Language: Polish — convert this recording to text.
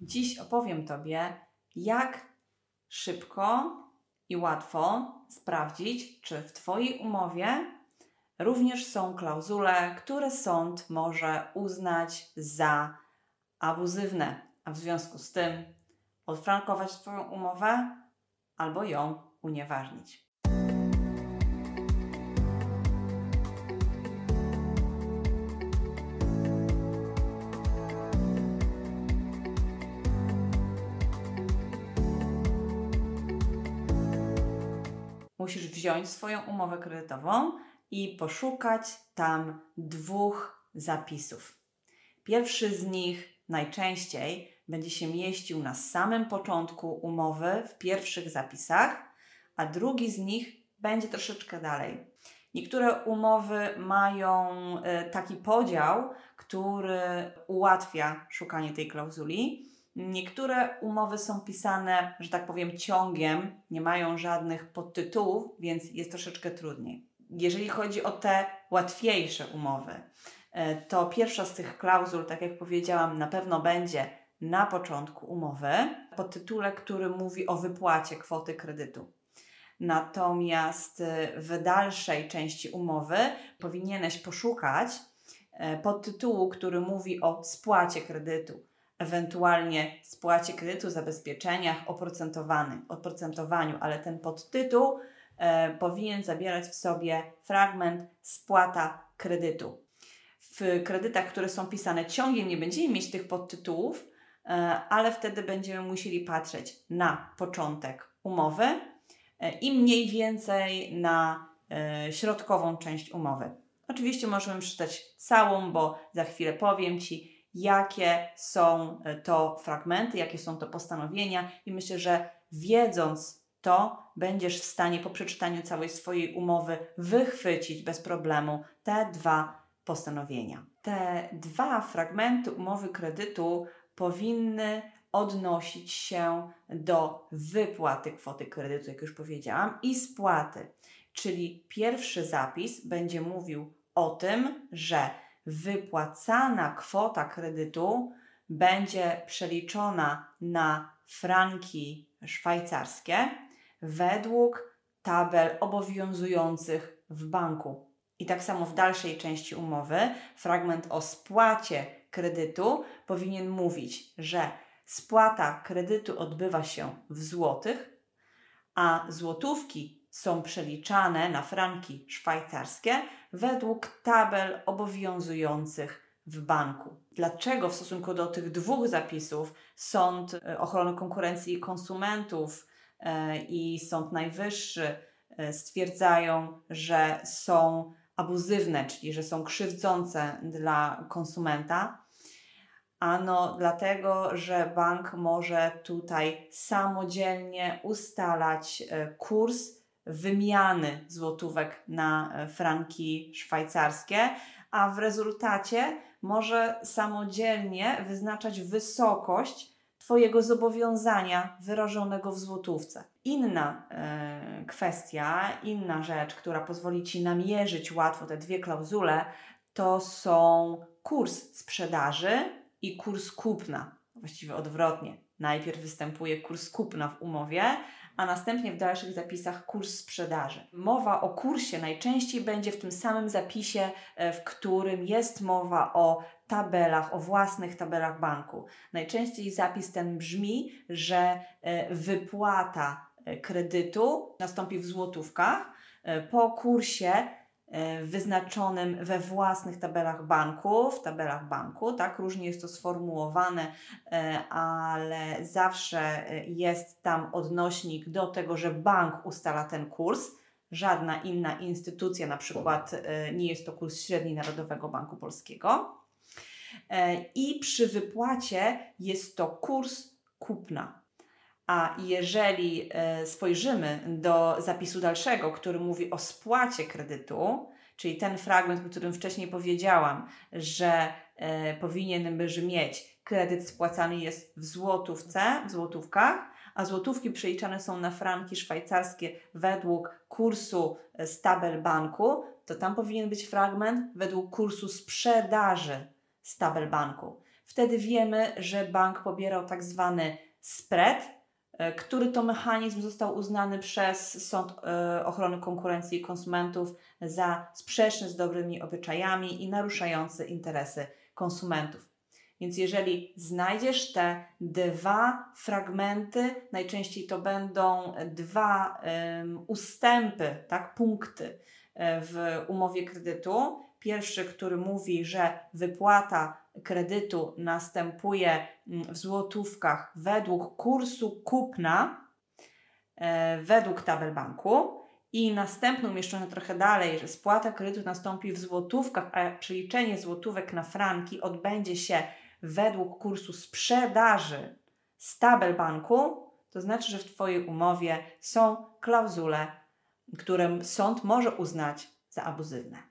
Dziś opowiem Tobie, jak szybko i łatwo sprawdzić, czy w Twojej umowie również są klauzule, które sąd może uznać za abuzywne, a w związku z tym odfrankować Twoją umowę albo ją unieważnić. Musisz wziąć swoją umowę kredytową i poszukać tam dwóch zapisów. Pierwszy z nich najczęściej będzie się mieścił na samym początku umowy, w pierwszych zapisach, a drugi z nich będzie troszeczkę dalej. Niektóre umowy mają e, taki podział, który ułatwia szukanie tej klauzuli. Niektóre umowy są pisane, że tak powiem, ciągiem, nie mają żadnych podtytułów, więc jest troszeczkę trudniej. Jeżeli chodzi o te łatwiejsze umowy, e, to pierwsza z tych klauzul, tak jak powiedziałam, na pewno będzie na początku umowy, pod tytule, który mówi o wypłacie kwoty kredytu. Natomiast e, w dalszej części umowy powinieneś poszukać e, podtytułu, który mówi o spłacie kredytu ewentualnie spłacie kredytu, zabezpieczeniach, oprocentowaniu, ale ten podtytuł e, powinien zawierać w sobie fragment spłata kredytu. W kredytach, które są pisane ciągiem, nie będziemy mieć tych podtytułów, e, ale wtedy będziemy musieli patrzeć na początek umowy e, i mniej więcej na e, środkową część umowy. Oczywiście możemy przeczytać całą, bo za chwilę powiem Ci, jakie są e, to fragmenty, jakie są to postanowienia, i myślę, że wiedząc to, będziesz w stanie po przeczytaniu całej swojej umowy wychwycić bez problemu te dwa postanowienia. Te dwa fragmenty umowy kredytu powinny odnosić się do wypłaty kwoty kredytu, jak już powiedziałam, i spłaty. Czyli pierwszy zapis będzie mówił o tym, że wypłacana kwota kredytu będzie przeliczona na franki szwajcarskie według tabel obowiązujących w banku. I tak samo w dalszej części umowy fragment o spłacie kredytu powinien mówić, że spłata kredytu odbywa się w złotych, a złotówki są przeliczane na franki szwajcarskie według tabel obowiązujących w banku. Dlaczego w stosunku do tych dwóch zapisów Sąd e, Ochrony Konkurencji i Konsumentów e, i Sąd Najwyższy e, stwierdzają, że są abuzywne, czyli że są krzywdzące dla konsumenta? Ano dlatego, że bank może tutaj samodzielnie ustalać kurs wymiany złotówek na e, franki szwajcarskie, a w rezultacie może samodzielnie wyznaczać wysokość Twojego zobowiązania wyrażonego w złotówce. Inna e, kwestia, inna rzecz, która pozwoli Ci namierzyć łatwo te dwie klauzule, to są kurs sprzedaży i kurs kupna. Właściwie odwrotnie. Najpierw występuje kurs kupna w umowie, a następnie w dalszych zapisach kurs sprzedaży. Mowa o kursie najczęściej będzie w tym samym zapisie, e, w którym jest mowa o tabelach, o własnych tabelach banku. Najczęściej zapis ten brzmi, że e, wypłata e, kredytu nastąpi w złotówkach po kursie wyznaczonym we własnych tabelach banku, w tabelach banku, tak, różnie jest to sformułowane, e, ale zawsze jest tam odnośnik do tego, że bank ustala ten kurs. Żadna inna instytucja, na przykład e, nie jest to kurs średni Narodowego Banku Polskiego. I przy wypłacie jest to kurs kupna. A jeżeli e, spojrzymy do zapisu dalszego, który mówi o spłacie kredytu, czyli ten fragment, o którym wcześniej powiedziałam, że e, powinien brzmieć, kredyt spłacany jest w złotówce, w złotówkach, a złotówki przeliczane są na franki szwajcarskie według kursu e, z tabel banku, to tam powinien być fragment według kursu sprzedaży z tabel banku. wtedy wiemy, że bank pobierał tak zwany spread, który to mechanizm został uznany przez Sąd e, Ochrony Konkurencji i Konsumentów za sprzeczny z dobrymi obyczajami i naruszający interesy konsumentów. Więc jeżeli znajdziesz te dwa fragmenty, najczęściej to będą dwa um, ustępy, tak, punkty e, w umowie kredytu. Pierwszy, który mówi, że wypłata kredytu następuje mm, w złotówkach według kursu kupna, e, według tabel banku. I następny umieszczony trochę dalej, że spłata kredytu nastąpi w złotówkach, a przeliczenie złotówek na franki odbędzie się według kursu sprzedaży z tabel banku, to znaczy, że w Twojej umowie są klauzule, które sąd może uznać za abuzywne.